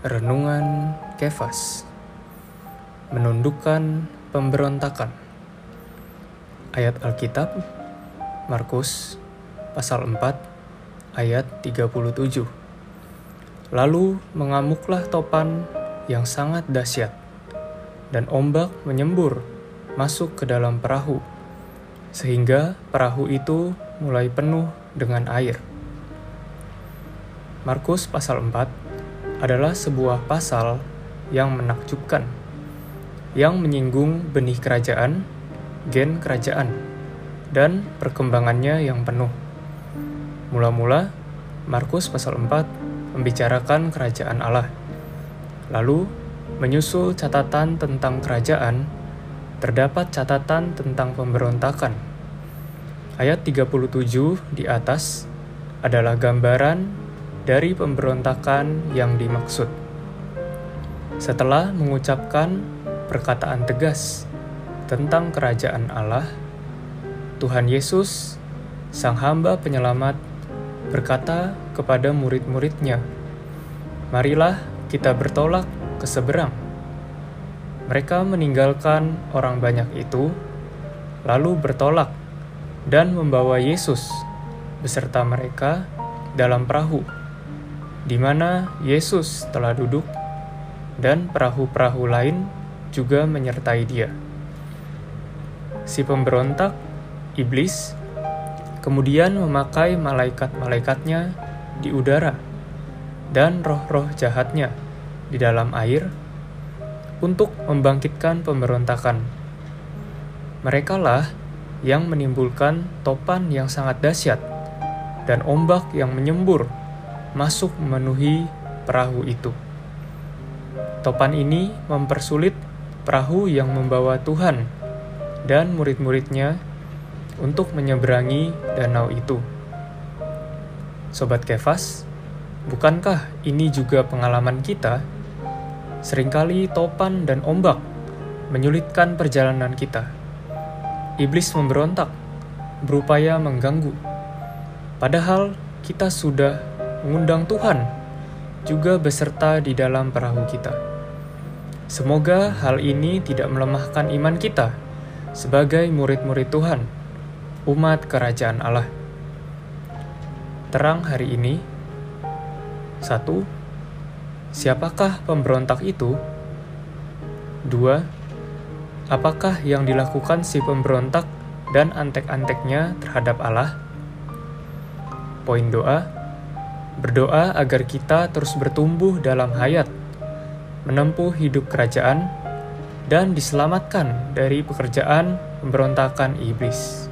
Renungan Kefas. Menundukkan pemberontakan. Ayat Alkitab Markus pasal 4 ayat 37 Lalu mengamuklah topan yang sangat dahsyat dan ombak menyembur masuk ke dalam perahu sehingga perahu itu mulai penuh dengan air. Markus pasal 4 adalah sebuah pasal yang menakjubkan, yang menyinggung benih kerajaan, gen kerajaan, dan perkembangannya yang penuh. Mula-mula, Markus pasal 4 membicarakan kerajaan Allah. Lalu, menyusul catatan tentang kerajaan, terdapat catatan tentang pemberontakan. Ayat 37 di atas adalah gambaran dari pemberontakan yang dimaksud. Setelah mengucapkan perkataan tegas tentang kerajaan Allah, Tuhan Yesus, Sang Hamba Penyelamat, berkata kepada murid-muridnya, "Marilah kita bertolak ke seberang." Mereka meninggalkan orang banyak itu, lalu bertolak dan membawa Yesus beserta mereka dalam perahu di mana Yesus telah duduk, dan perahu-perahu lain juga menyertai Dia. Si pemberontak, iblis, kemudian memakai malaikat-malaikatnya di udara dan roh-roh jahatnya di dalam air untuk membangkitkan pemberontakan. Merekalah yang menimbulkan topan yang sangat dahsyat dan ombak yang menyembur masuk memenuhi perahu itu. Topan ini mempersulit perahu yang membawa Tuhan dan murid-muridnya untuk menyeberangi danau itu. Sobat Kefas, bukankah ini juga pengalaman kita? Seringkali topan dan ombak menyulitkan perjalanan kita. Iblis memberontak, berupaya mengganggu. Padahal kita sudah mengundang Tuhan juga beserta di dalam perahu kita. Semoga hal ini tidak melemahkan iman kita sebagai murid-murid Tuhan, umat kerajaan Allah. Terang hari ini, satu, siapakah pemberontak itu? Dua, apakah yang dilakukan si pemberontak dan antek-anteknya terhadap Allah? Poin doa, Berdoa agar kita terus bertumbuh dalam hayat, menempuh hidup kerajaan, dan diselamatkan dari pekerjaan pemberontakan iblis.